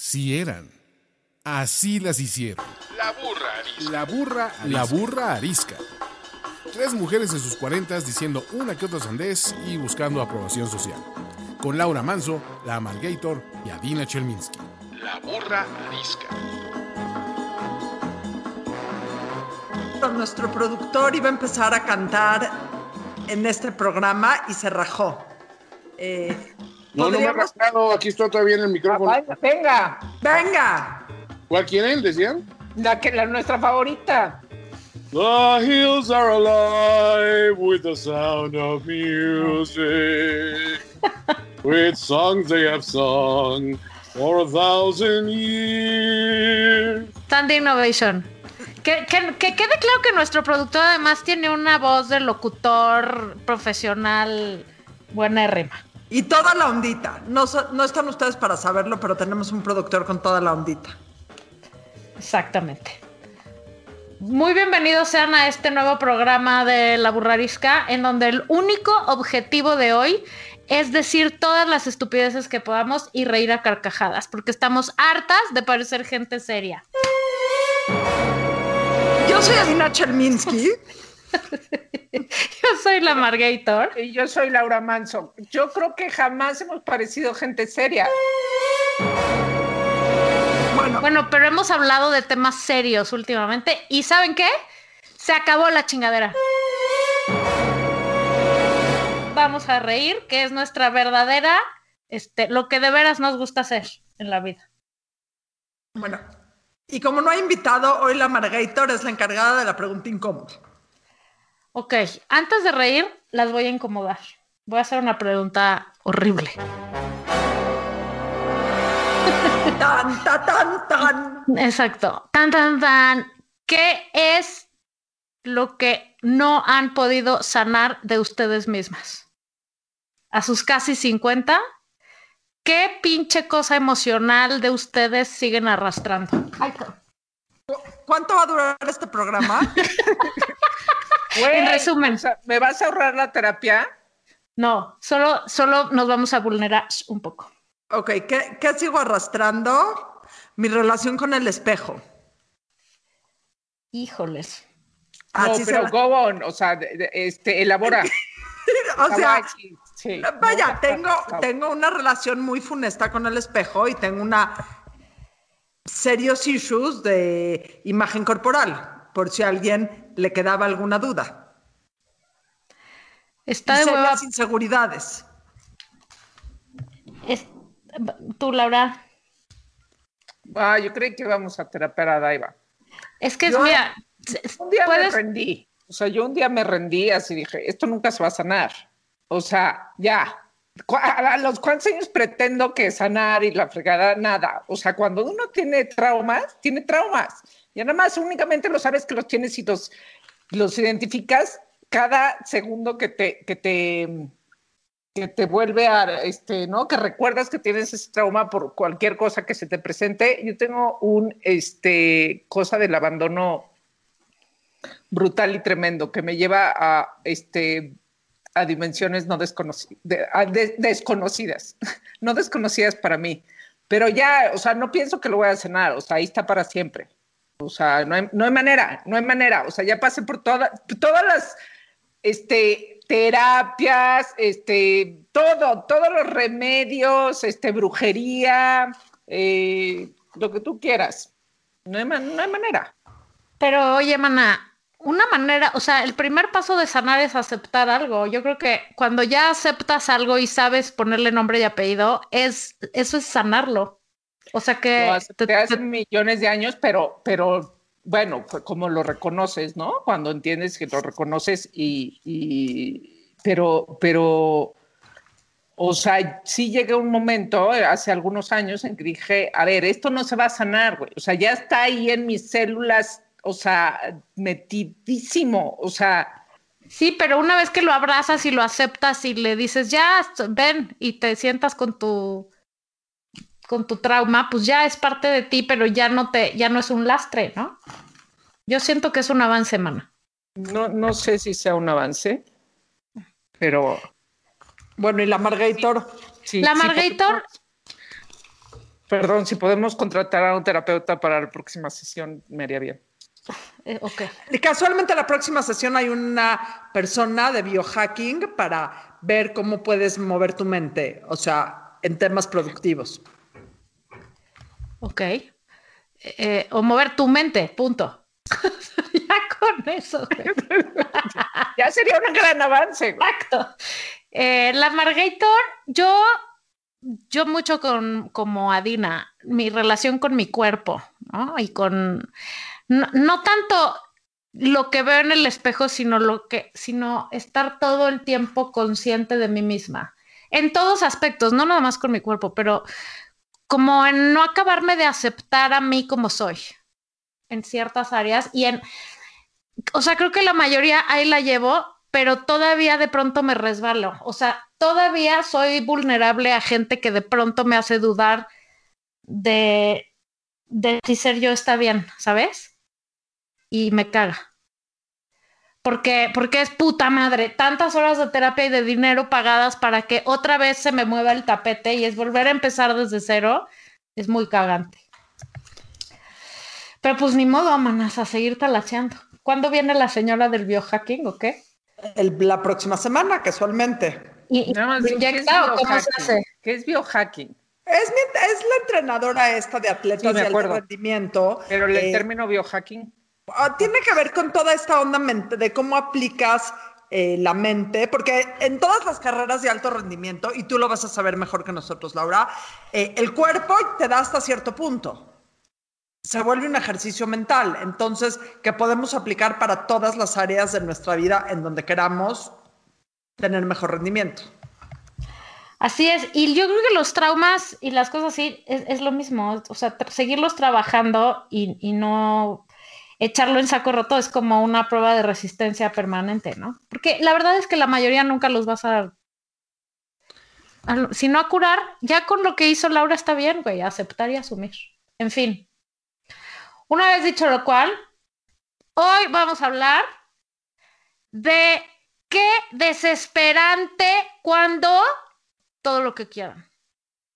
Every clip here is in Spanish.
Sí eran. Así las hicieron. La burra arisca. La burra, la burra arisca. Tres mujeres en sus cuarentas diciendo una que otra sandez y buscando aprobación social. Con Laura Manso, la Amalgator y Adina Chelminsky. La burra arisca. Nuestro productor iba a empezar a cantar en este programa y se rajó. Eh, No, no me ha rascado, aquí estoy todavía en el micrófono. Ah, venga, Venga. ¿Cuál quieren? ¿Decían? la que la nuestra favorita. The hills are alive with the sound of music, with songs they have sung for a thousand years. Standing Innovation. Que, que- que quede claro que nuestro productor además tiene una voz de locutor profesional buena rima. Y toda la ondita. No, no están ustedes para saberlo, pero tenemos un productor con toda la ondita. Exactamente. Muy bienvenidos sean a este nuevo programa de La Burrarisca, en donde el único objetivo de hoy es decir todas las estupideces que podamos y reír a carcajadas, porque estamos hartas de parecer gente seria. Yo soy Adina Chelminsky. Yo soy la Margator. Y yo soy Laura Manso. Yo creo que jamás hemos parecido gente seria. Bueno, Bueno, pero hemos hablado de temas serios últimamente y ¿saben qué? Se acabó la chingadera. Vamos a reír, que es nuestra verdadera, este, lo que de veras nos gusta hacer en la vida. bueno. Y como no hay invitado, hoy la Margator es la encargada de la pregunta incómoda. Ok, antes de reír, las voy a incomodar. Voy a hacer una pregunta horrible. Tan, ta, tan, tan. Exacto. Tan, tan, tan. ¿Qué es lo que no han podido sanar de ustedes mismas? A sus casi 50, ¿qué pinche cosa emocional de ustedes siguen arrastrando? ¿Cuánto va a durar este programa? Güey, En resumen. o sea, ¿Me vas a ahorrar la terapia? no, solo, solo nos vamos a vulnerar un poco. Ok, ¿qué, qué sigo arrastrando? Mi relación con el espejo. Híjoles. No, Así pero la- go on, o sea, de- de- este, elabora. O sea, sí, vaya, tengo, tengo una relación muy funesta con el espejo y tengo una serios issues de imagen corporal, por si a alguien le quedaba alguna duda. Y Está de hueva. serias inseguridades. Es- Tú, Laura. Ah, yo creí que íbamos a terapiar a Daiva. Es que, Yo- mira, Un día puedes- me rendí. O sea, yo un día me rendí así dije, esto nunca se va a sanar. O sea, ya. A los cuántos años pretendo que sanar y la fregada, nada. O sea, cuando uno tiene traumas, tiene traumas. Y nada más únicamente lo sabes que los tienes y los, los identificas cada segundo que te, que te, que te vuelve a, este, ¿no? Que recuerdas que tienes ese trauma por cualquier cosa que se te presente. Yo tengo un, este, cosa del abandono brutal y tremendo que me lleva a, este, a dimensiones no desconocidas, no desconocidas para mí. Pero ya, o sea, no pienso que lo voy a cenar, o sea, ahí está para siempre. O sea, no hay, no hay manera, no hay manera. O sea, ya pasé por toda- todas las este, terapias, este, todo, todos los remedios, este, brujería, eh, lo que tú quieras. No hay, no hay manera. Pero oye, mana, una manera, o sea, el primer paso de sanar es aceptar algo. Yo creo que cuando ya aceptas algo y sabes ponerle nombre y apellido, es eso es sanarlo. O sea que te- acepté hace te- millones de años, pero, pero bueno, fue como lo reconoces, ¿no? Cuando entiendes que lo reconoces y, y- pero, pero, o sea, sí llegué un momento eh, hace algunos años en que dije, a ver, esto no se va a sanar, güey. O sea, ya está ahí en mis células, o sea, metidísimo, o sea, sí, pero una vez que lo abrazas y lo aceptas y le dices, ya, ven, y te sientas con tu con tu trauma, pues ya es parte de ti, pero ya no te, ya no es un lastre, ¿no? Yo siento que es un avance, mana. no, no sé si sea un avance, pero Bueno, y la Margator. sí. La sí, Margator, Perdón, si podemos contratar a un terapeuta para la próxima sesión, me haría bien. Eh, ok. Y casualmente la próxima sesión hay una persona de biohacking para ver cómo puedes mover tu mente, o sea, en temas productivos. Ok. Eh, o mover tu mente, punto. ya con eso. Ya sería un gran avance. Exacto. Eh, la Margator, yo, yo mucho con como Adina, mi relación con mi cuerpo, ¿no? Y con no, no tanto lo que veo en el espejo, sino lo que, sino estar todo el tiempo consciente de mí misma. En todos aspectos, no nada más con mi cuerpo, pero como en no acabarme de aceptar a mí como soy en ciertas áreas y en, o sea, creo que la mayoría ahí la llevo, pero todavía de pronto me resbalo. O sea, todavía soy vulnerable a gente que de pronto me hace dudar de, de si ser yo está bien, ¿sabes? Y me caga. Porque, porque es puta madre, tantas horas de terapia y de dinero pagadas para que otra vez se me mueva el tapete y es volver a empezar desde cero, es muy cagante. Pero pues ni modo, manas, a seguir talacheando. ¿Cuándo viene la señora del biohacking o qué? El- la próxima semana, casualmente. Y, y Nada más, ¿lo ¿qué es inyecta o cómo se hace? ¿Qué es biohacking? Es, mi- es la entrenadora esta de atletas Sí, me de alto acuerdo. rendimiento. Pero el Eh, término biohacking. Ah, tiene que ver con toda esta onda mente, de cómo aplicas eh, la mente, porque en todas las carreras de alto rendimiento, y tú lo vas a saber mejor que nosotros, Laura, eh, el cuerpo te da hasta cierto punto. Se vuelve un ejercicio mental, entonces, que podemos aplicar para todas las áreas de nuestra vida en donde queramos tener mejor rendimiento. Así es, y yo creo que los traumas y las cosas así es, lo mismo, o sea, seguirlos trabajando y no echarlo en saco roto es como una prueba de resistencia permanente, ¿no? Porque la verdad es que la mayoría nunca los vas a, a- si no a curar, ya con lo que hizo Laura está bien, güey, aceptar y asumir. En fin, una vez dicho lo cual, hoy vamos a hablar de qué desesperante cuando todo lo que quieran.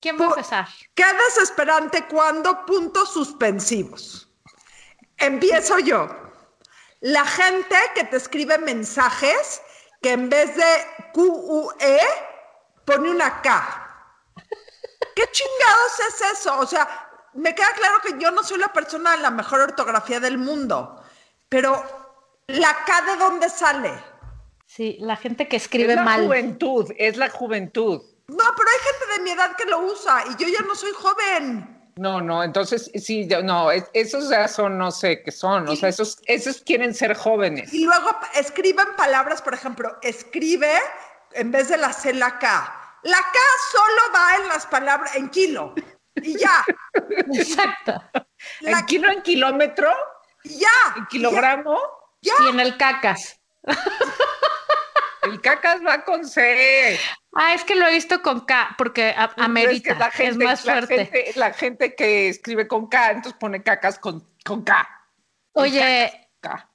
¿Quién va a empezar? Qué desesperante cuando puntos suspensivos. Empiezo yo. La gente que te escribe mensajes que en vez de QUE pone una K. ¿Qué chingados es eso? O sea, me queda claro que yo no soy la persona de la mejor ortografía del mundo, pero ¿la K de dónde sale? Sí, la gente que Es escribe la mal. juventud, es la juventud. No, pero hay gente de mi edad que lo usa y yo ya no soy joven. No, no, entonces sí, yo- no, es- esos ya son, no sé qué son, o sea, esos, esos quieren ser jóvenes. Y luego escriben palabras, por ejemplo, escribe en vez de la C la K. La K solo va en las palabras, en kilo. Y ya. Exacto. La- ¿En kilo, en kilómetro, y ya. en kilogramo? Ya. Sí, en el cacas. Cacas va con C. Ah, es que lo he visto con K, porque a- Es que amerita, es más la fuerte. gente- la gente que escribe con K, entonces pone cacas con, con K. Oye, K.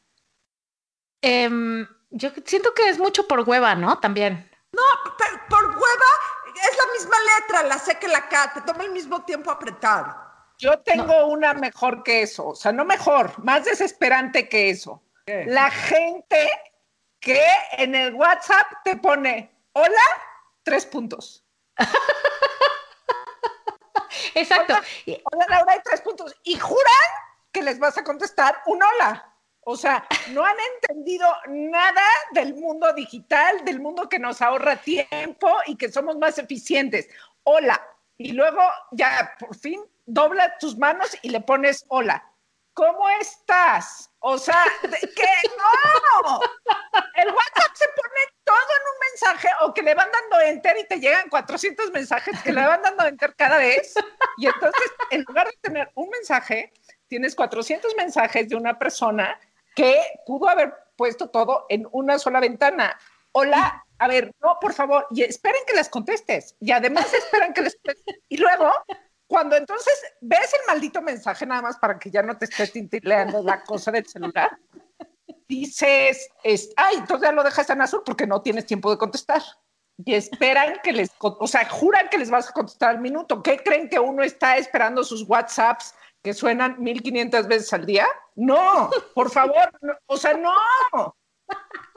em, yo siento que es mucho por hueva, ¿no? También. No, pero por hueva es la misma letra, la C que la K. Te toma el mismo tiempo apretar. Yo tengo una mejor que eso, o sea, no mejor, más desesperante que eso. La gente que en el WhatsApp te pone, hola, tres puntos. Exacto. Hola, Laura, hay tres puntos. Y juran que les vas a contestar un hola. O sea, no han entendido nada del mundo digital, del mundo que nos ahorra tiempo y que somos más eficientes. Hola. Y luego ya, por fin, dobla tus manos y le pones hola. ¿Cómo estás? O sea, ¿de ¿qué? No. El WhatsApp se pone todo en un mensaje o que le van dando enter y te llegan 400 mensajes que le van dando enter cada vez. Y entonces, en lugar de tener un mensaje, tienes 400 mensajes de una persona que pudo haber puesto todo en una sola ventana. Hola, a ver, no, por favor, y esperen que les contestes. Y además esperan que les. Y luego, cuando entonces ves el maldito mensaje, nada más para que ya no te estés tintileando la cosa del celular, dices, es, ay, entonces ya lo dejas en azul porque no tienes tiempo de contestar. y esperan que les, o sea, juran que les vas a contestar al minuto. ¿Qué creen que uno está esperando sus WhatsApps que suenan 1500 veces al día? No, por favor, no, o sea, no.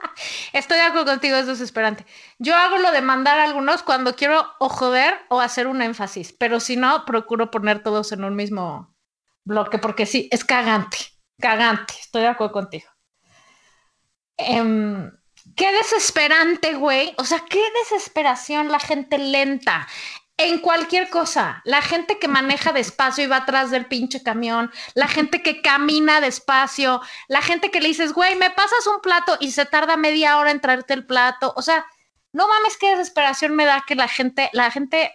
Estoy de acuerdo contigo, es desesperante. Yo hago lo de mandar a algunos cuando quiero o joder o hacer un énfasis, pero si no, procuro poner todos en un mismo bloque, porque sí, es cagante, cagante, estoy de acuerdo contigo. Em, qué desesperante, güey. O sea, qué desesperación la gente lenta. En cualquier cosa, la gente que maneja despacio y va atrás del pinche camión, la gente que camina despacio, la gente que le dices, güey, me pasas un plato y se tarda media hora en traerte el plato. O sea, no mames, qué desesperación me da que la gente, la gente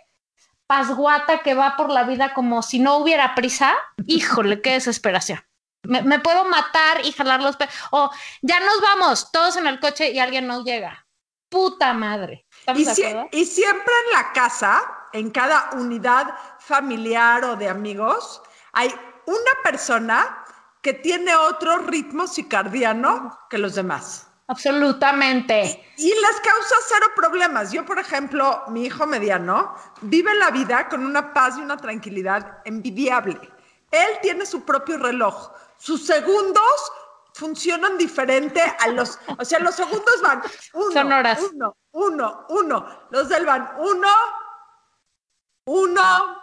pasguata que va por la vida como si no hubiera prisa. Híjole, qué desesperación. Me, me puedo matar y jalar los pe O ya nos vamos, todos en el coche y alguien no llega. Puta madre. Y siempre en la casa, en cada unidad familiar o de amigos, hay una persona que tiene otro ritmo circadiano que los demás. Absolutamente. Y les causa cero problemas. Yo, por ejemplo, mi hijo mediano vive la vida con una paz y una tranquilidad envidiable. Él tiene su propio reloj. Sus segundos funcionan diferente a los, o sea, los segundos van uno, Son horas. uno, uno, uno. Los del van uno, uno,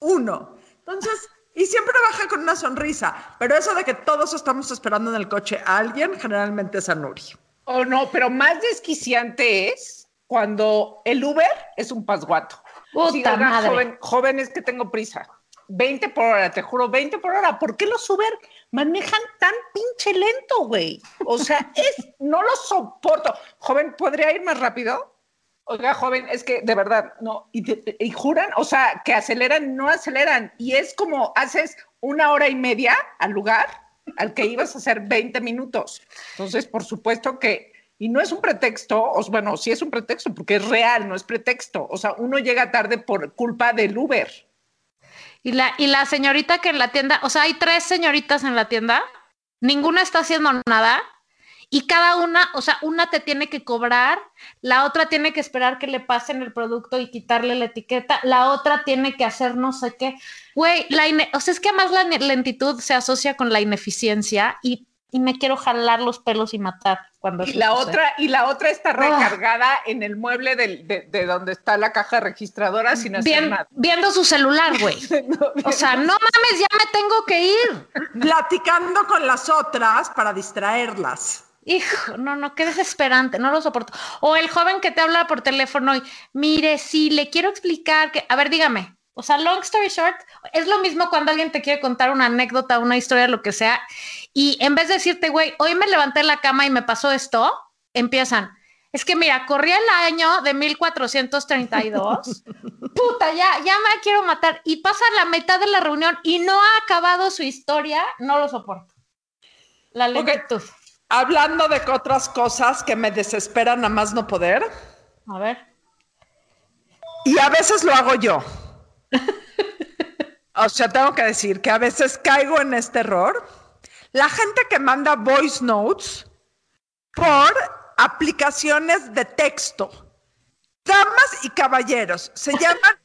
uno. Entonces, y siempre baja con una sonrisa. Pero eso de que todos estamos esperando en el coche a alguien, generalmente es a Nuri. O no, pero más desquiciante es cuando el Uber es un pasguato. Puta Sí, oiga, madre. Joven, joven, es que tengo prisa. 20 por hora, te juro, 20 por hora. ¿Por qué los Uber manejan tan pinche lento, güey? O sea, es, no lo soporto. Joven, ¿podría ir más rápido? Oiga, joven, es que de verdad, no, y, y juran, o sea, que aceleran, no aceleran. Y es como haces una hora y media al lugar al que ibas a hacer 20 minutos. Entonces, por supuesto que, y no es un pretexto, o, bueno, sí es un pretexto, porque es real, no es pretexto. O sea, uno llega tarde por culpa del Uber. Y la, y la señorita que en la tienda, o sea, hay tres señoritas en la tienda, ninguna está haciendo nada y cada una, o sea, una te tiene que cobrar, la otra tiene que esperar que le pasen el producto y quitarle la etiqueta, la otra tiene que hacer no sé qué. Güey, la ine- o sea, es que además la lentitud se asocia con la ineficiencia y, y me quiero jalar los pelos y matar cuando Y la sucede. otra, y la otra está recargada en el mueble del- de, de donde está la caja registradora sin hacer Bien- nada. viendo su celular, güey. O sea, no mames, ya me tengo que ir. Platicando con las otras para distraerlas. Hijo, no, no, qué desesperante, no lo soporto. O el joven que te habla por teléfono y, mire, sí, le quiero explicar que, a ver, dígame. O sea, long story short, es lo mismo cuando alguien te quiere contar una anécdota, una historia, lo que sea, y en vez de decirte, güey, hoy me levanté en la cama y me pasó esto, empiezan. Es que mira, corría el año de 1432. Puta, ya, ya me quiero matar. Y pasa la mitad de la reunión y no ha acabado su historia, no lo soporto. La lentitud. Hablando de otras cosas que me desesperan a más no poder, A ver. y a veces lo hago yo. O sea, tengo que decir que a veces caigo en este error. La gente que manda voice notes por aplicaciones de texto. Damas y caballeros, se llaman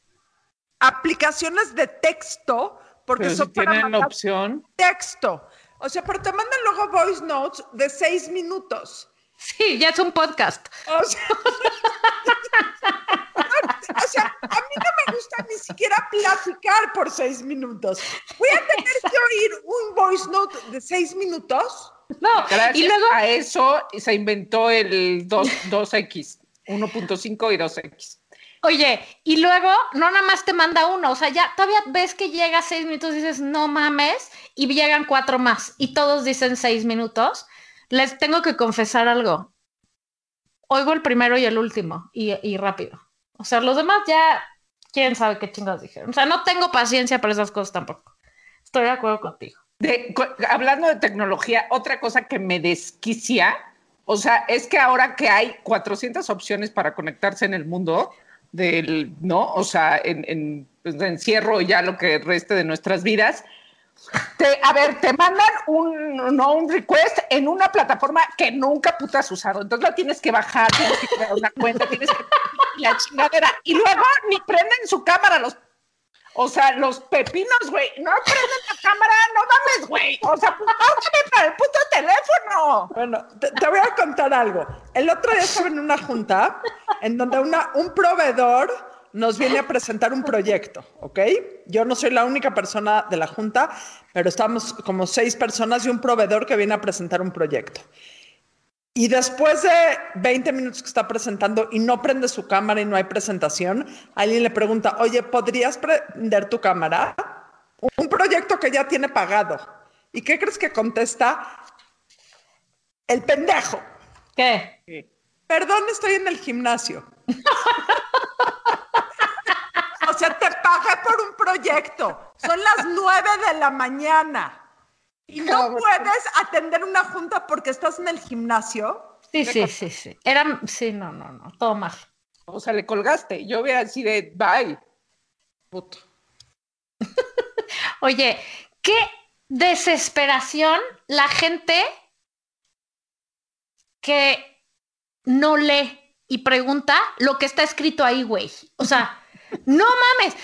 aplicaciones de texto porque Pero si son para tienen mandar opción. texto. O sea, pero te mandan luego voice notes de seis minutos. Sí, ya es un podcast. O sea, o sea, a mí no me gusta ni siquiera platicar por seis minutos. Voy a tener que oír un voice note de seis minutos. No, Gracias y luego, a eso se inventó el 2, 2X, 1.5 y 2X. Oye, y luego no nada más te manda uno, o sea, ya todavía ves que llega seis minutos y dices, no mames, y llegan cuatro más, y todos dicen seis minutos. Les tengo que confesar algo. Oigo el primero y el último, y, y rápido. O sea, los demás ya, quién sabe qué chingados dijeron. O sea, no tengo paciencia para esas cosas tampoco. Estoy de acuerdo contigo. De- hablando de tecnología, otra cosa que me desquicia, o sea, es que ahora que hay 400 opciones para conectarse en el mundo del, ¿no? O sea, en, en, pues, encierro ya lo que reste de nuestras vidas, Te- a ver, te mandan un, no, un request en una plataforma que nunca puta has usado. Entonces la tienes que bajar, tienes que crear una cuenta, tienes que la chingadera. Y luego ni prenden su cámara los. O sea, los pepinos, güey. No prenden la cámara, no mames, güey. O sea, pues para el puto teléfono. Bueno, te, te voy a contar algo. El otro día estaba en una junta en donde una, un proveedor nos viene a presentar un proyecto, ¿ok? Yo no soy la única persona de la junta, pero estamos como seis personas y un proveedor que viene a presentar un proyecto. Y después de 20 minutos que está presentando y no prende su cámara y no hay presentación, alguien le pregunta, oye, ¿podrías prender tu cámara? Un proyecto que ya tiene pagado. ¿Y qué crees que contesta? El pendejo. ¿Qué? Perdón, estoy en el gimnasio. o sea, te pagué por un proyecto. Son las nueve de la mañana. Y no puedes atender una junta porque estás en el gimnasio. Sí, sí, sí, sí. Era, sí, no, no, no, todo mal. O sea, le colgaste. Yo hubiera así de bye. Puto. Oye, qué desesperación la gente que no lee y pregunta lo que está escrito ahí, güey. O sea, no mames.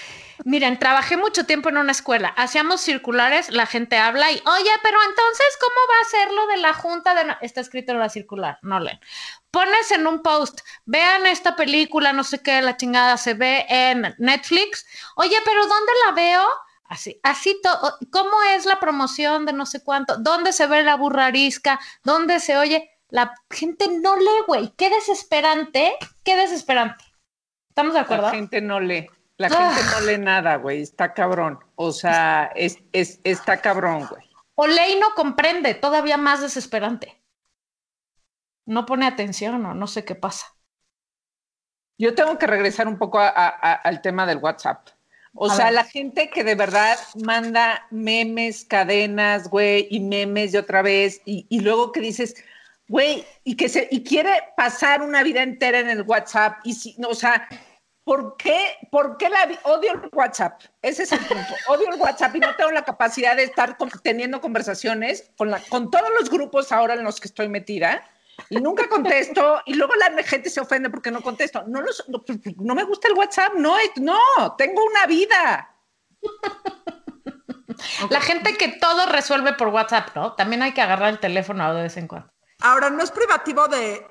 Miren, trabajé mucho tiempo en una escuela, hacíamos circulares, la gente habla y, oye, pero entonces, ¿cómo va a ser lo de la junta de... no-?" Está escrito en la circular, no leen. Pones en un post, vean esta película, no sé qué, la chingada se ve en Netflix. Oye, pero ¿dónde la veo? Así, así todo. ¿Cómo es la promoción de no sé cuánto? ¿Dónde se ve la burrarisca? ¿Dónde se oye? La gente no lee, güey. Qué desesperante, qué desesperante. ¿Estamos de acuerdo? La gente no lee. La Ah. gente no lee nada, güey. Está cabrón. O sea, es, es, está cabrón, güey. O lee y no comprende, todavía más desesperante. No pone atención o no sé qué pasa. Yo tengo que regresar un poco a- a- a- al tema del WhatsApp. O sea, ver. la gente que de verdad manda memes, cadenas, güey, y memes de otra vez, y, y luego que dices, güey, y que se, y quiere pasar una vida entera en el WhatsApp, y si, no, o sea, ¿por qué, por qué la odio el WhatsApp? Ese es el punto. Odio el WhatsApp y no tengo la capacidad de estar con- teniendo conversaciones con, la, con todos los grupos ahora en los que estoy metida. Y nunca contesto, y luego la gente se ofende porque no contesto. No, los- no, pues, no me gusta el WhatsApp, no, es- no, tengo una vida. La gente que todo resuelve por WhatsApp, ¿no? También hay que agarrar el teléfono de vez en cuando. Ahora, no es privativo de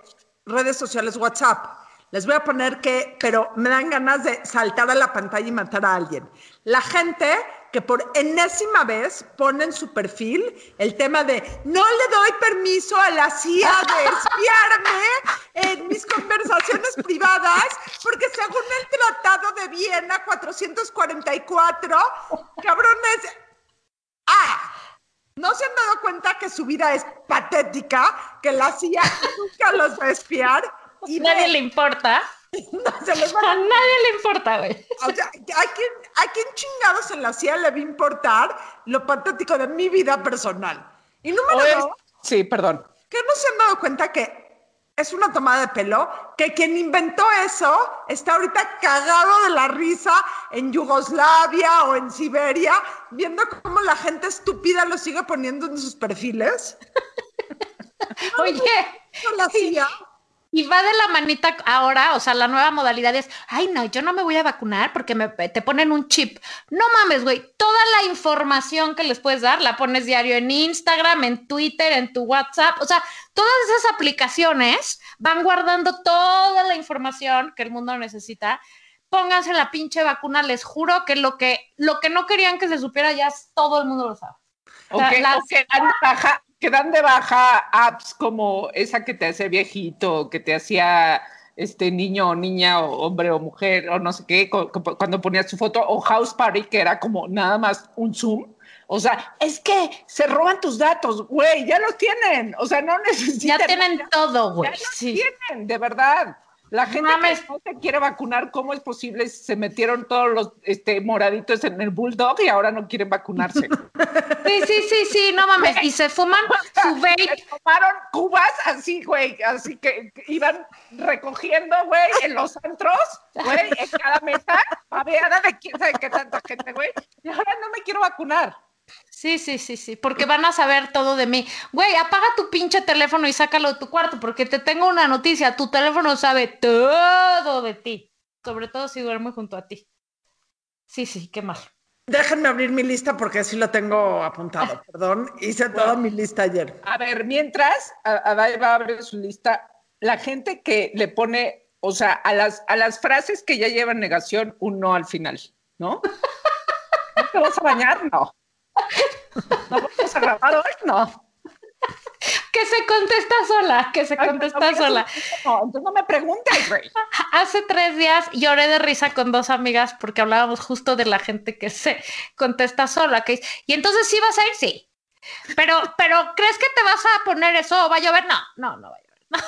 redes sociales WhatsApp. Les voy a poner que, pero me dan ganas de saltar a la pantalla y matar a alguien. La gente que por enésima vez pone en su perfil el tema de no le doy permiso a la CIA de espiarme en mis conversaciones privadas, porque según el Tratado de Viena 444, cabrones, ah, ¿No se han dado cuenta que su vida es patética? Que la CIA nunca los va a espiar. Y Nadie ve, le importa. no, se les va A a... nadie le importa, güey. O sea, ¿a quién, ¿a quién chingados en la CIA le va a importar lo patético de mi vida personal? Y número O es- dos, sí, perdón. que no se han dado cuenta que es una tomada de pelo, que quien inventó eso está ahorita cagado de la risa en Yugoslavia o en Siberia, viendo cómo la gente estúpida lo sigue poniendo en sus perfiles. Oye, No la CIA. Y va de la manita ahora, o sea, la nueva modalidad es, ay, no, yo no me voy a vacunar porque me, te ponen un chip. No mames, güey, toda la información que les puedes dar la pones diario en Instagram, en Twitter, en tu WhatsApp, o sea, todas esas aplicaciones van guardando toda la información que el mundo necesita. Pónganse la pinche vacuna, les juro que lo que, lo que no querían que se supiera ya todo el mundo lo sabe. O sea, que, las- o que baja, que dan de baja apps como esa que te hacía viejito, que te hacía este niño o niña o hombre o mujer o no sé qué, cu- cu- cuando ponías tu foto, o House Party, que era como nada más un Zoom. O sea, es que se roban tus datos, güey, ya los tienen. O sea, no necesitan. Ya tienen todo, ya güey. los Sí. tienen, de verdad. La gente mames. que no se quiere vacunar, ¿cómo es posible? Se metieron todos los este, moraditos en el bulldog y ahora no quieren vacunarse. Sí, sí, sí, sí, no mames. Y se fuman su vape. Se tomaron cubas así, güey, así que iban recogiendo, güey, en los antros, güey, en cada mesa, babeada de quién sabe qué tanta gente, güey. Y ahora no me quiero vacunar. Sí, sí, sí, sí, porque van a saber todo de mí. Güey, apaga tu pinche teléfono y sácalo de tu cuarto, porque te tengo una noticia, tu teléfono sabe todo de ti, sobre todo si duerme junto a ti. Sí, sí, qué mal. Déjenme abrir mi lista porque así lo tengo apuntado, perdón. Hice toda mi lista ayer. A ver, mientras a- Adai va a abrir su lista, la gente que le pone, o sea, a las, a las frases que ya llevan negación, un no al final, ¿no? ¿No te vas a bañar? No. ¿No vamos a grabar hoy? No. Que se contesta sola, que se Ay, contesta no, sola. No, entonces no me preguntes, güey. Hace tres días lloré de risa con dos amigas porque hablábamos justo de la gente que se contesta sola. Que, y entonces sí vas a ir, sí. Pero, pero, ¿crees que te vas a poner eso o va a llover? No, no, no va a llover. No.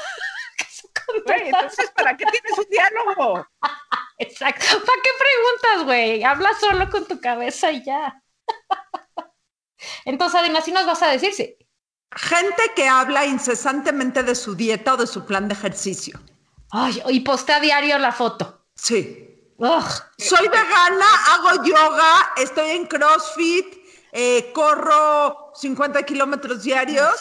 Que se contesta Güey, entonces, ¿para qué tienes un diálogo? Exacto. ¿Para qué preguntas, güey? Habla solo con tu cabeza y ya. Entonces, Adina, ¿sí nos vas a decir sí? Gente que habla incesantemente de su dieta o de su plan de ejercicio. Ay, y postea diario la foto. Sí. Ugh. Soy vegana, hago yoga, estoy en CrossFit, eh, corro 50 kilómetros diarios.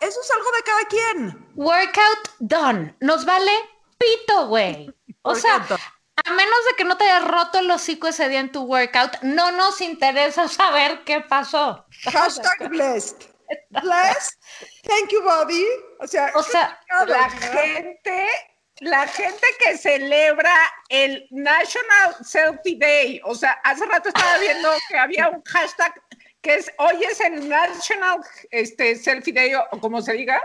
Eso es algo de cada quien. Workout done. Nos vale pito, güey. O sea. A menos de que no te hayas roto el hocico ese día en tu workout, no nos interesa saber qué pasó. Hashtag blessed. Blessed. Thank you, Bobby. O sea, O sea, La gente, la gente que celebra el National Selfie Day. O sea, hace rato estaba viendo que había un hashtag que es hoy es el National este, Selfie Day o, o como se diga.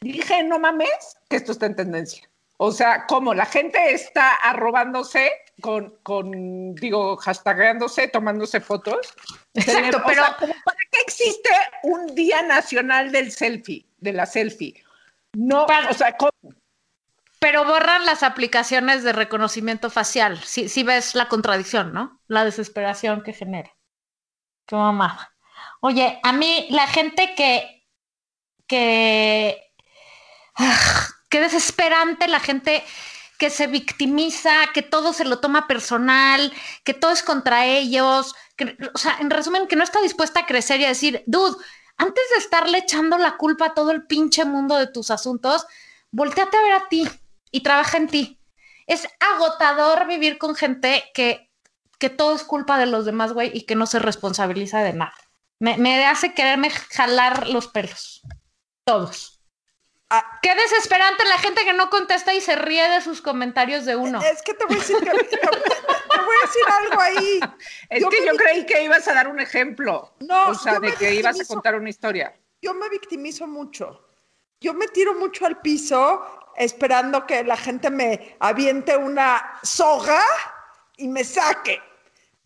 Dije, no mames, que esto está en tendencia. O sea, como la gente está arrobándose con, con digo, hashtagándose, tomándose fotos. Exacto, O sea, pero- ¿como ¿para qué existe un Día Nacional del Selfie, de la selfie? No, Para- o sea, ¿cómo? pero borran las aplicaciones de reconocimiento facial. Si si ves la contradicción, ¿no? La desesperación que genera. Qué mamada. Oye, a mí la gente que que ah, qué desesperante la gente que se victimiza, que todo se lo toma personal, que todo es contra ellos, o sea, en resumen, que no está dispuesta a crecer y a decir, dude, antes de estarle echando la culpa a todo el pinche mundo de tus asuntos, volteate a ver a ti y trabaja en ti. Es agotador vivir con gente que, que todo es culpa de los demás, güey, y que no se responsabiliza de nada. Me hace quererme jalar los pelos. Todos. Ah. Qué desesperante la gente que no contesta y se ríe de sus comentarios de uno. es que te voy a decir, que- te, te voy a decir algo ahí. Es Yo que yo creí que ibas a dar un ejemplo. No, o sea, de que ibas a contar una historia. Yo me victimizo mucho. Yo me tiro mucho al piso esperando que la gente me aviente una soga y me saque.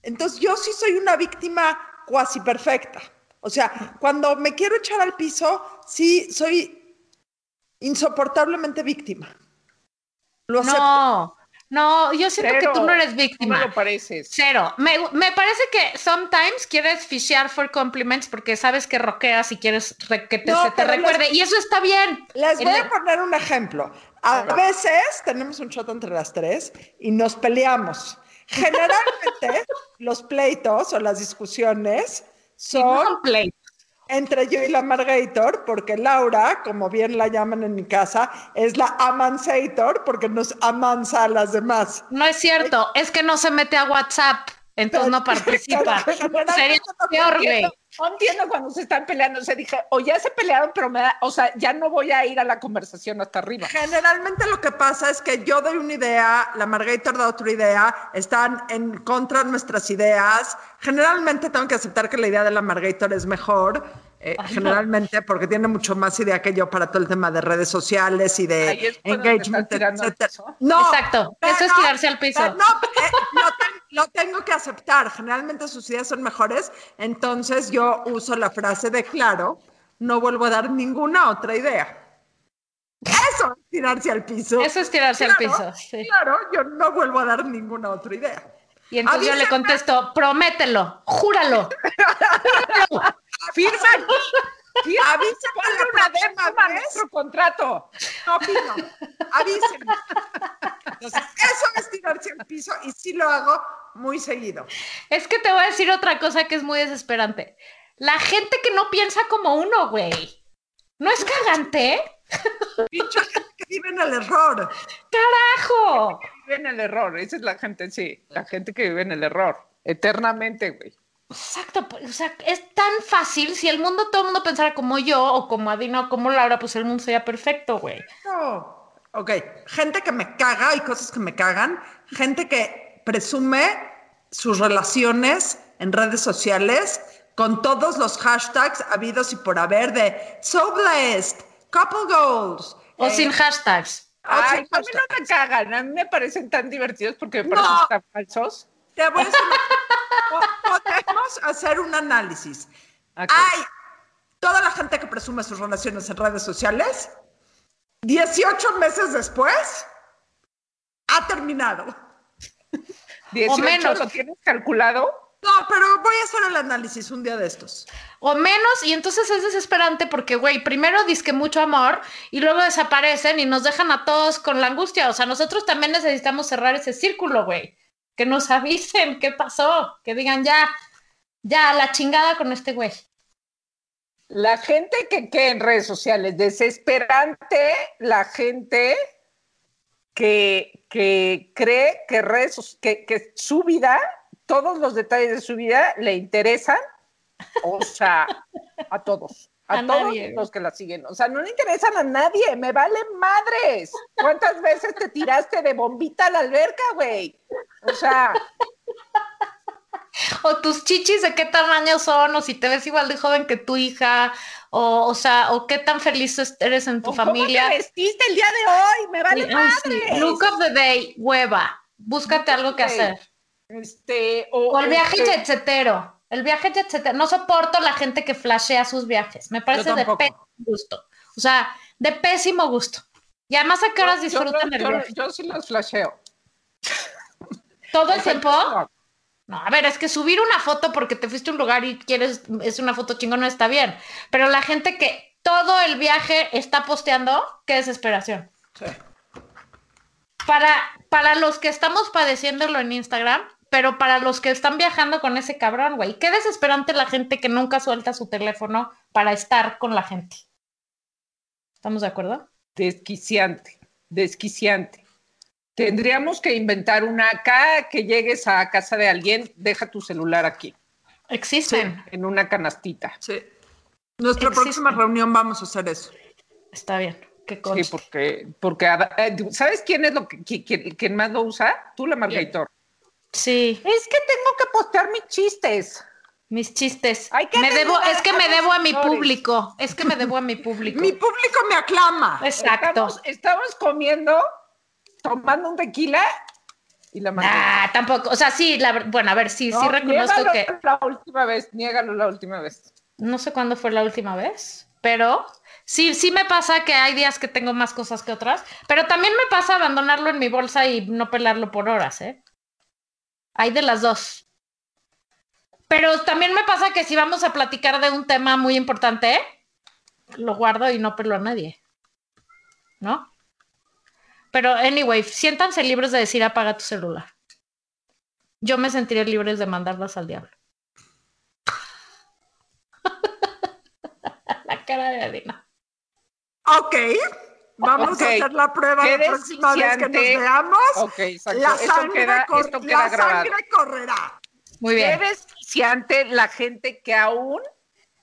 Entonces yo sí soy una víctima cuasi perfecta. O sea, cuando me quiero echar al piso, sí soy insoportablemente víctima. Lo acepto. No, no, yo siento Cero. que tú no eres No víctima. me lo pareces. Cero. Me, me parece que sometimes quieres fishear for compliments porque sabes que roqueas y quieres re- que te, No, se te pero recuerde. les- Y eso está bien. Les voy El- a poner un ejemplo. A veces tenemos un shot entre las tres y nos peleamos. Generalmente los pleitos o las discusiones Sí, no son son play. Entre yo y la Margator, porque Laura, como bien la llaman en mi casa, es la amansator porque nos amansa a las demás. No es cierto, es que no se mete a WhatsApp, entonces no participa. Sería peor, güey. Entiendo, no entiendo cuando se están peleando. O sea, dije, o ya se pelearon, pero me da, o sea, ya no voy a ir a la conversación hasta arriba. Generalmente lo que pasa es que yo doy una idea, la Margator da otra idea, están en contra de nuestras ideas. Generalmente tengo que aceptar que la idea de la Margator es mejor, eh, Ay, no. generalmente porque tiene mucho más idea que yo para todo el tema de redes sociales y de engagement, al etcétera. No, Exacto, eso es tirarse al piso. eh, no, eh, lo, ten- lo tengo que aceptar. Generalmente sus ideas son mejores, entonces yo uso la frase de claro, no vuelvo a dar ninguna otra idea. Eso es tirarse al piso. Eso es tirarse al Claro, piso. sí. Claro, yo no vuelvo a dar ninguna otra idea. Y entonces yo le contesto, promételo, júralo. Firma, firma, Avísame ponle la una próxima décima a vez. nuestro contrato. No, Pino, avísenme. Entonces, eso es tirarse al piso y sí lo hago muy seguido. Es que te voy a decir otra cosa que es muy desesperante. La gente que no piensa como uno, güey. ¿No es cagante? Pinche gente que vive en el error. ¡Carajo! Vive en el error, esa es la gente, sí, la gente que vive en el error, eternamente, güey. Exacto, pues, o sea, es tan fácil. Si el mundo, todo el mundo pensara como yo, o como Adina, o como Laura, pues el mundo sería perfecto, güey. No. Ok, gente que me caga y cosas que me cagan. Gente que presume sus relaciones en redes sociales con todos los hashtags habidos y por haber de so blessed, couple goals. O eh, sin hashtags. o Ay, sin a mí no me cagan, a mí me parecen tan divertidos porque me No. parecen tan falsos. Te voy a decir po- Podemos hacer un análisis. Ok. Hay toda la gente que presume sus relaciones en redes sociales, 18 meses después, ha terminado. 18 menos. lo tienes calculado. No, pero voy a hacer el análisis un día de estos. O menos, y entonces es desesperante porque, güey, primero que mucho amor y luego desaparecen y nos dejan a todos con la angustia. O sea, nosotros también necesitamos cerrar ese círculo, güey. Que nos avisen qué pasó, que digan ya, ya, la chingada con este güey. La gente que, que en redes sociales, desesperante la gente que, que cree que, redes, que, que su vida, todos los detalles de su vida le interesan, o sea, a todos, a, A todos nadie. los que la siguen. O sea, no le interesan a nadie, me valen madres. ¿Cuántas veces te tiraste de bombita a la alberca, güey? O sea, O tus chichis de qué tamaño son, o si te ves igual de joven que tu hija, o, o sea, o qué tan feliz es- eres en tu ¿o ¿cómo familia. te vestiste el día de hoy? Me vale sí. madres. Look of the day, hueva. Búscate algo que hacer. Este, o, O el viaje este, jetsetero. El viaje jetsetero. No soporto la gente que flashea sus viajes. Me parece de pésimo gusto. O sea, de pésimo gusto. Y además a qué horas disfrutan yo, el viaje. yo sí los flasheo. ¿Todo el tiempo? No. A ver, es que subir una foto porque te fuiste a un lugar y quieres, es una foto chingona, está bien. Pero la gente que todo el viaje está posteando, qué desesperación. Para, para los que estamos padeciéndolo en Instagram, pero para los que están viajando con ese cabrón, güey, qué desesperante la gente que nunca suelta su teléfono para estar con la gente. ¿Estamos de acuerdo? Desquiciante, desquiciante. Tendríamos que inventar una acá que llegues a casa de alguien, deja tu celular aquí, Existen. en una canastita. Sí. Nuestra próxima reunión vamos a hacer eso. Está bien. Que Sí, conste. porque, porque eh, ¿sabes quién es lo que qui- qui- quien más lo usa? Tú, la Margator. Sí. Es que tengo que postear mis chistes. Mis chistes. Hay que me debo, es que me debo a mi público. Es que me debo a mi público. Mi público me aclama. Exacto. Estamos, estamos comiendo, tomando un tequila y la Margator. Ah, tampoco. O sea, sí, la, bueno, a ver, sí, sí No, reconozco niégalo que La última vez, niégalo la última vez. no sé cuándo fue la última vez, pero sí, sí me pasa que hay días que tengo más cosas que otras, pero también me pasa abandonarlo en mi bolsa y no pelarlo por horas, ¿eh? Hay de las dos. Pero también me pasa que si vamos a platicar de un tema muy importante, lo guardo y no pelo a nadie. ¿No? Pero, anyway, siéntanse libres de decir apaga tu celular. Yo me sentiré libres de mandarlas al diablo. La cara de Adina. Ok. Vamos a hacer la prueba Qué la próxima vez que nos veamos. Ok, exacto. La sangre, queda, cor- la sangre correrá. Muy Qué bien. desquiciante la gente que aún,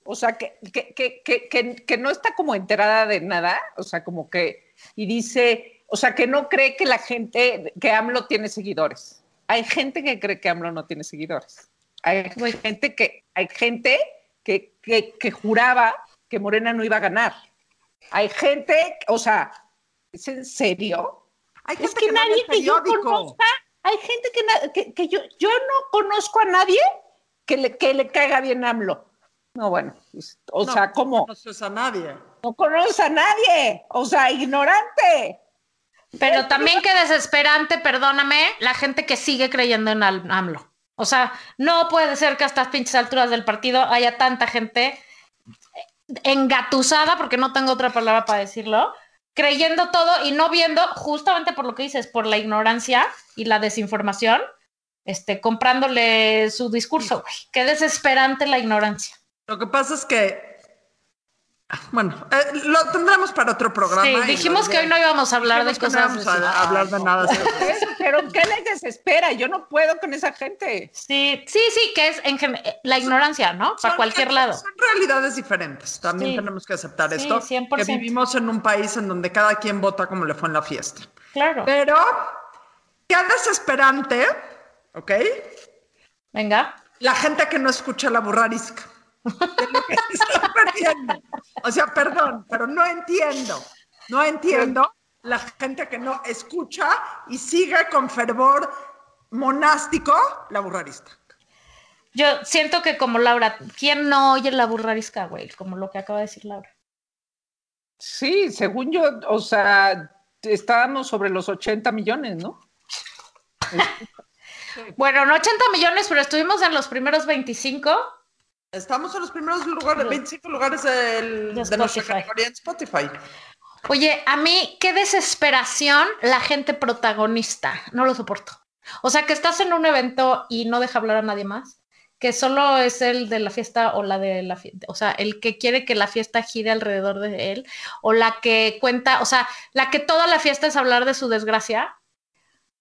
o sea, que, que, que, que, que, que no está como enterada de nada, o sea, como que, y dice, o sea, que no cree que la gente, que AMLO tiene seguidores. Hay gente que cree que AMLO no tiene seguidores. Hay Güey. gente que, hay gente que, que, que juraba que Morena no iba a ganar. Hay gente, o sea, ¿es en serio? Hay Es gente que que, nadie que yo conozca, hay gente que, que yo, yo no conozco a nadie que le, que le caiga bien AMLO. No, bueno, pues, o No, sea, ¿cómo? No conoces a nadie. No conoces a nadie, o sea, ignorante. Pero también qué desesperante, perdóname, la gente que sigue creyendo en AMLO. O sea, no puede ser que a estas pinches alturas del partido haya tanta gente engatusada, porque no tengo otra palabra para decirlo, creyendo todo y no viendo, justamente por lo que dices, por la ignorancia y la desinformación, este, comprándole su discurso. Qué desesperante la ignorancia. Lo que pasa es que, bueno, eh, lo tendremos para otro programa. Sí, dijimos que hoy no íbamos a hablar de cosas. no íbamos a hablar de nada. Pero ¿qué les desespera? Yo no puedo con esa gente. Sí, sí, sí, que es en gen- la ignorancia, ¿no? Para Son- cualquier lado. Son realidades diferentes. También Sí. tenemos que aceptar Sí, esto. 100%. Que vivimos en un país en donde cada quien vota como le fue en la fiesta. Claro. Pero, qué desesperante, ¿ok? Venga. La gente que no escucha la burrarisca. De lo que está perdiendo. O sea, perdón, pero no entiendo. No entiendo la gente que no escucha y sigue con fervor monástico la burrarisca. Yo siento que como Laura, ¿quién no oye la burrarisca, güey? Como lo que acaba de decir Laura. Sí, según yo, o sea, estábamos sobre los 80 millones, ¿no? Bueno, no 80 millones, pero estuvimos en los primeros 25. Estamos en los primeros lugares, 25 lugares del- De de, nuestra categoría en Spotify. Oye, a mí, qué desesperación la gente protagonista. No lo soporto. O sea, que estás en un evento y no deja hablar a nadie más. Que solo es el de la fiesta o la de la fiesta. O sea, el que quiere que la fiesta gire alrededor de él. O la que cuenta, o sea, la que toda la fiesta es hablar de su desgracia.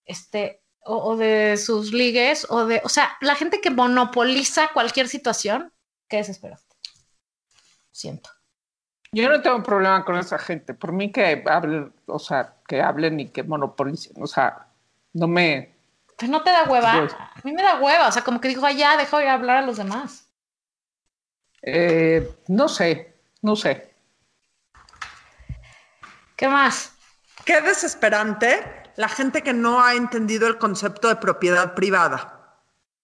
Este, o, o de sus ligues. O de, o sea, la gente que monopoliza cualquier situación. Qué desesperante. Siento. Yo no tengo problema con esa gente. Por mí que hablen, o sea, que hablen y que monopolicen. O sea, no me. Pero no te da hueva. Dios. A mí me da hueva. O sea, como que dijo, "Ay, ya, dejo de hablar a los demás. eh, no sé, no sé. ¿Qué más? Qué desesperante la gente que no ha entendido el concepto de propiedad privada.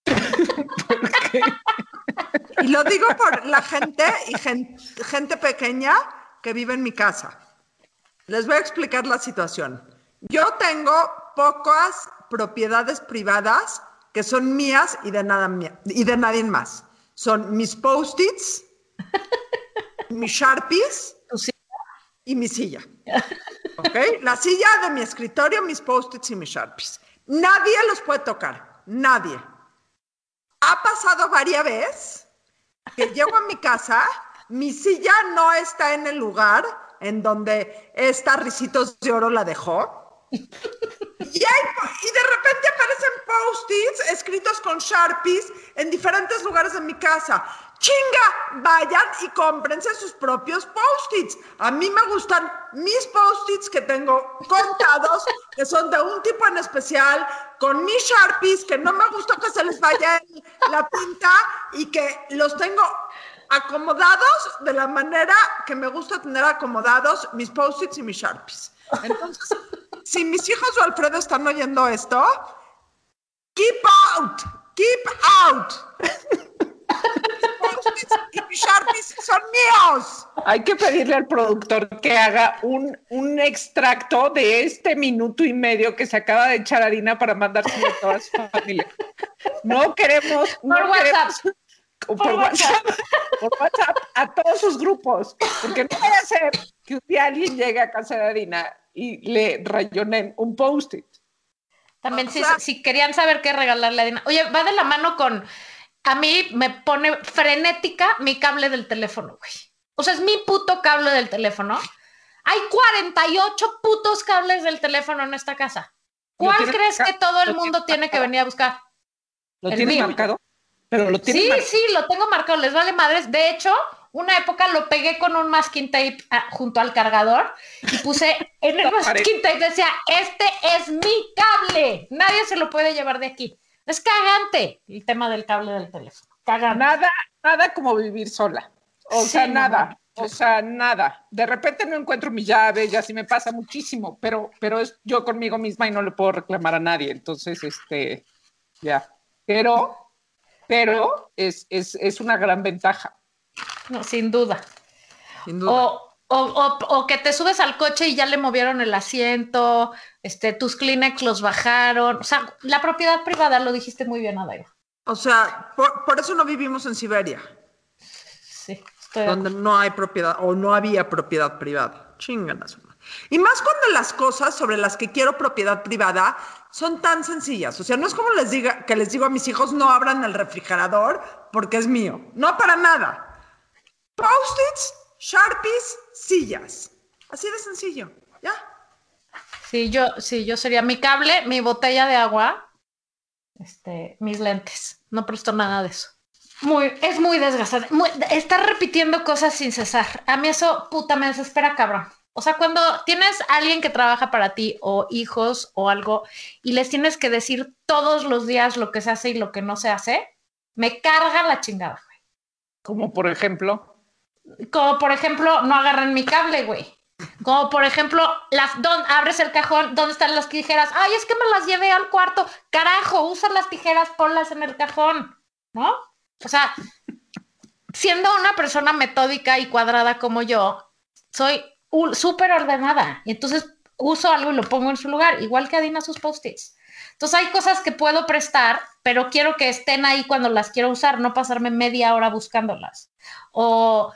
Y lo digo por la gente y gen- gente pequeña que vive en mi casa. Les voy a explicar la situación. Yo tengo pocas propiedades privadas que son mías y de, nada y de nadie más. Son mis post-its, mis Sharpies y mi silla. ¿Ok? La silla de mi escritorio, mis post-its y mis Sharpies. Nadie los puede tocar. Nadie. Ha pasado varias veces que llego a mi casa, mi silla no está en el lugar en donde esta Ricitos de Oro la dejó. Y, hay- y de repente aparecen post-its escritos con Sharpies en diferentes lugares de mi casa. Chinga, vayan y cómprense sus propios post-its. A mí me gustan mis post-its que tengo contados, que son de un tipo en especial, con mis Sharpies, que no me gusta que se les vaya la tinta y que los tengo acomodados de la manera que me gusta tener acomodados mis post-its y mis Sharpies. Entonces, si mis hijos o Alfredo están oyendo esto, keep out, keep out. Post-its y mis Sharpies son míos. Hay que pedirle al productor que haga un, un extracto de este minuto y medio que se acaba de echar harina para mandárselo a toda su familia. No queremos. no Por WhatsApp. queremos- por, Por WhatsApp. por WhatsApp a todos sus grupos. Porque no a ser que un día alguien llegue a casa de harina y le rayonen un post-it. También si, si querían saber qué regalarle a Dina. Oye, va de la mano con. A mí me pone frenética mi cable del teléfono, güey. O sea, es mi puto cable del teléfono. Hay 48 putos cables del teléfono en esta casa. ¿Lo ¿Cuál crees que todo el ¿Lo mundo tiene que venir a buscar? ¿Lo El tienes mío. marcado? Pero lo tienes Sí, marcado. sí, lo tengo marcado, les vale madres. De hecho, una época lo pegué con un masking tape ah, junto al cargador y puse en el masking tape, decía, este es mi cable, nadie se lo puede llevar de aquí. Es cagante el tema del cable del teléfono. Cagante. Nada, nada como vivir sola. O Sí, sea, no, nada. no. O sea, nada. De repente no encuentro mi llave, ya sí me pasa muchísimo, pero, pero es yo conmigo misma y no le puedo reclamar a nadie. Entonces, este, ya. Pero, pero es, es, es una gran ventaja. No, sin duda. Sin duda. O, o, o- o que te subes al coche y ya le movieron el asiento, este, tus Kleenex los bajaron. O sea, la propiedad privada, lo dijiste muy bien, Adaira. O sea, por, por eso no vivimos en Siberia, Sí, estoy donde no hay propiedad o no había propiedad privada. Chingan a su madre. Y más cuando las cosas sobre las que quiero propiedad privada son tan sencillas. O sea, no es como les diga que les digo a mis hijos no abran el refrigerador porque es mío. No para nada. Post-its, Sharpies, sillas. Así de sencillo. ¿Ya? Sí, yo, sí, yo sería mi cable, mi botella de agua, este, mis lentes. No presto nada de eso. Muy, es muy desgastante. Muy, estar repitiendo cosas sin cesar. A mí eso, puta, me desespera, cabrón. O sea, cuando tienes alguien que trabaja para ti o hijos o algo y les tienes que decir todos los días lo que se hace y lo que no se hace, me carga la chingada, güey. Como por ejemplo. Como por ejemplo, no agarren mi cable, güey. Como por ejemplo, las don, abres el cajón, ¿dónde están las tijeras? Ay, es que me las llevé al cuarto. Carajo, usa las tijeras, ponlas en el cajón, ¿no? O sea, siendo una persona metódica y cuadrada como yo, soy súper ordenada. Y entonces uso algo y lo pongo en su lugar, igual que Adina sus post-its. Entonces hay cosas que puedo prestar, pero quiero que estén ahí cuando las quiero usar, no pasarme media hora buscándolas. O,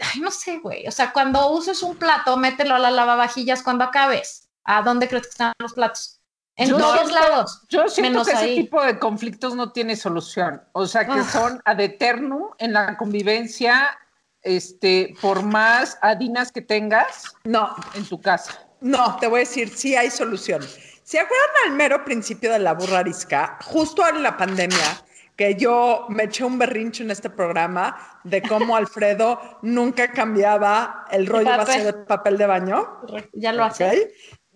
ay, no sé, güey. O sea, cuando uses un plato, mételo a la lavavajillas cuando acabes. ¿A dónde crees que están los platos? En Yo todos siento- lados. Yo siento menos que ese tipo de conflictos no tiene solución. O sea, que Ah. son ad eternum en la convivencia, este, por más adinas que tengas No, en tu casa. no, te voy a decir, sí hay solución. ¿Se acuerdan al mero principio de la burra arisca? Justo en la pandemia, que yo me eché un berrinche en este programa de cómo Alfredo nunca cambiaba el rollo papel. vacío de papel de baño. Ya lo hace. ¿ok?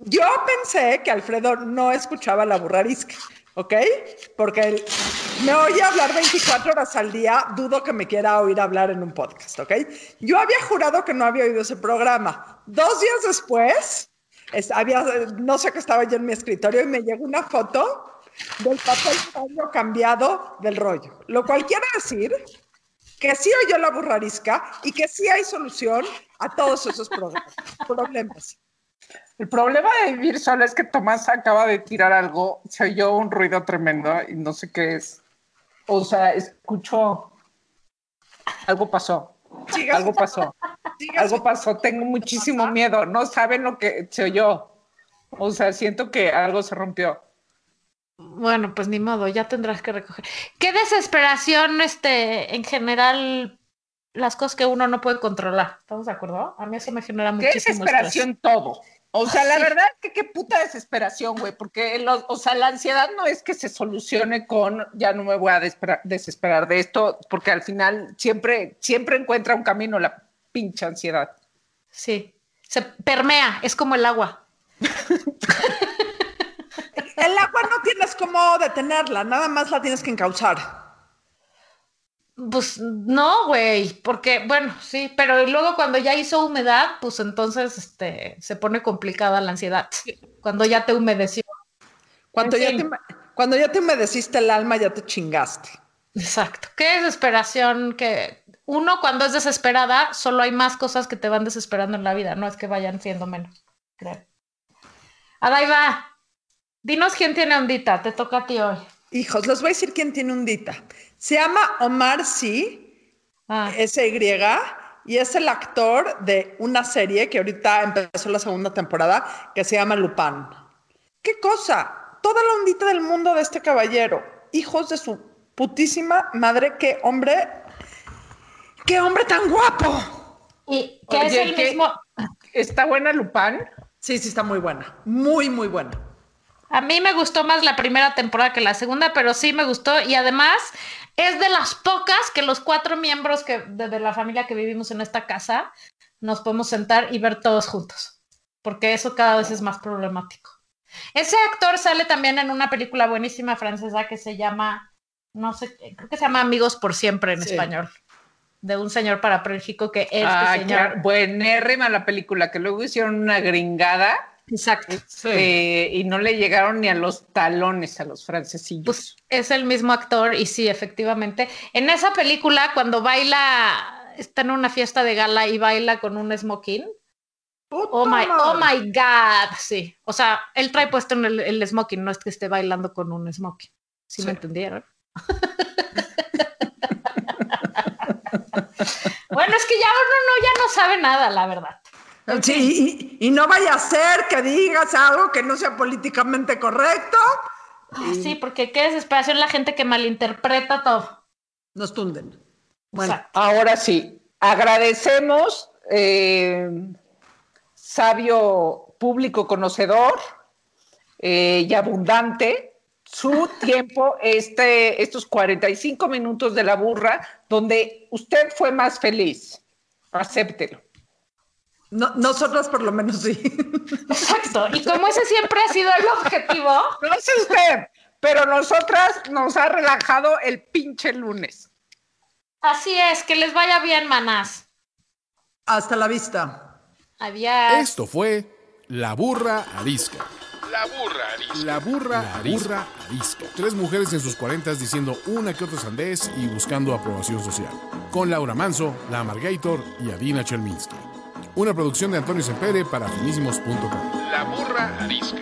Yo pensé que Alfredo no escuchaba la burrarisca, ¿ok? Porque él me oye hablar 24 horas al día, dudo que me quiera oír hablar en un podcast, ¿ok? Yo había jurado que no había oído ese programa. Dos días después, es- había, no sé qué estaba yo en mi escritorio y me llegó una foto del papel baño cambiado del rollo, lo cual quiere decir que sí oyó la burrarisca y que sí hay solución a todos esos problemas. El problema de vivir sola es que Tomás acaba de tirar algo, se oyó un ruido tremendo y no sé qué es. O sea, escucho. Algo pasó. Algo pasó. Algo pasó. Tengo muchísimo miedo. No saben lo que se oyó. O sea, siento que algo se rompió. Bueno, pues ni modo, ya tendrás que recoger. Qué desesperación, este, en general, las cosas que uno no puede controlar. ¿Estamos de acuerdo? A mí eso me genera Qué muchísimo desesperación todo. O sea, la Sí. verdad que qué puta desesperación, güey, porque lo- o sea, la ansiedad no es que se solucione con ya no me voy a desesperar de esto, porque al final siempre siempre encuentra un camino la pinche ansiedad. Sí, se permea, es como el agua. El agua no tienes cómo detenerla, nada más la tienes que encauzar. Pues no, güey, porque, bueno, sí, pero luego cuando ya hizo humedad, pues entonces este, se pone complicada la ansiedad. Cuando ya te humedeció. Cuando, En ya fin. te, cuando ya te humedeciste el alma, ya te chingaste. Exacto. Qué desesperación que uno cuando es desesperada, solo hay más cosas que te van desesperando en la vida, no es que vayan siendo menos, creo. Adaiva, dinos quién tiene ondita, te toca a ti hoy. Hijos, les voy a decir quién tiene un dita. Se llama Omar Sy, Ah, S-Y, y es el actor de una serie que ahorita empezó la segunda temporada, que se llama Lupin. ¿Qué cosa? Toda la ondita del mundo de este caballero. Hijos de su putísima madre, qué hombre, qué hombre tan guapo. y Oye, es el ¿qué? mismo. ¿Está buena Lupán? Sí, sí, está muy buena. Muy, muy buena. A mí me gustó más la primera temporada que la segunda, pero sí me gustó y además es de las pocas que los cuatro miembros que, de, de la familia que vivimos en esta casa nos podemos sentar y ver todos juntos, porque eso cada vez es más problemático. Ese actor sale también en una película buenísima francesa que se llama, no sé, creo que se llama Amigos por Siempre en Sí. español, de un señor parapléjico que este ah, señor... claro, buenérrima la película, que luego hicieron una gringada Exacto. eh, y no le llegaron ni a los talones a los francesillos. Pues es el mismo actor y sí, efectivamente. En esa película, cuando baila, está en una fiesta de gala y baila con un smoking. Puta Oh my, oh my God, sí. O sea, él trae puesto en el, el smoking, no es que esté bailando con un smoking. ¿Sí, me entendieron? bueno, es que ya uno no, ya no sabe nada, la verdad. Sí, y, y no vaya a ser que digas algo que no sea políticamente correcto. Ah, Sí, porque qué desesperación la gente que malinterpreta todo. Nos tunden. Bueno, Exacto. Ahora sí, Agradecemos, eh, sabio público conocedor eh, y abundante, su tiempo, este, estos 45 minutos de la burra, donde usted fue más feliz. Acéptelo. No, nosotros por lo menos sí. Exacto. Y como ese siempre ha sido el objetivo, No sé usted, pero nosotras nos ha relajado el pinche lunes. así es, que les vaya bien, manás. Hasta la vista. Adiós. Esto fue La Burra Arisca. La burra arisca. La burra, arisca. arisca. Tres mujeres en sus cuarentas diciendo una que otra sandez y buscando aprobación social. Con Laura Manso, La Amargator y Adina Chelminsky. Una producción de Antonio Sempere para finísimos.com. La burra arisca.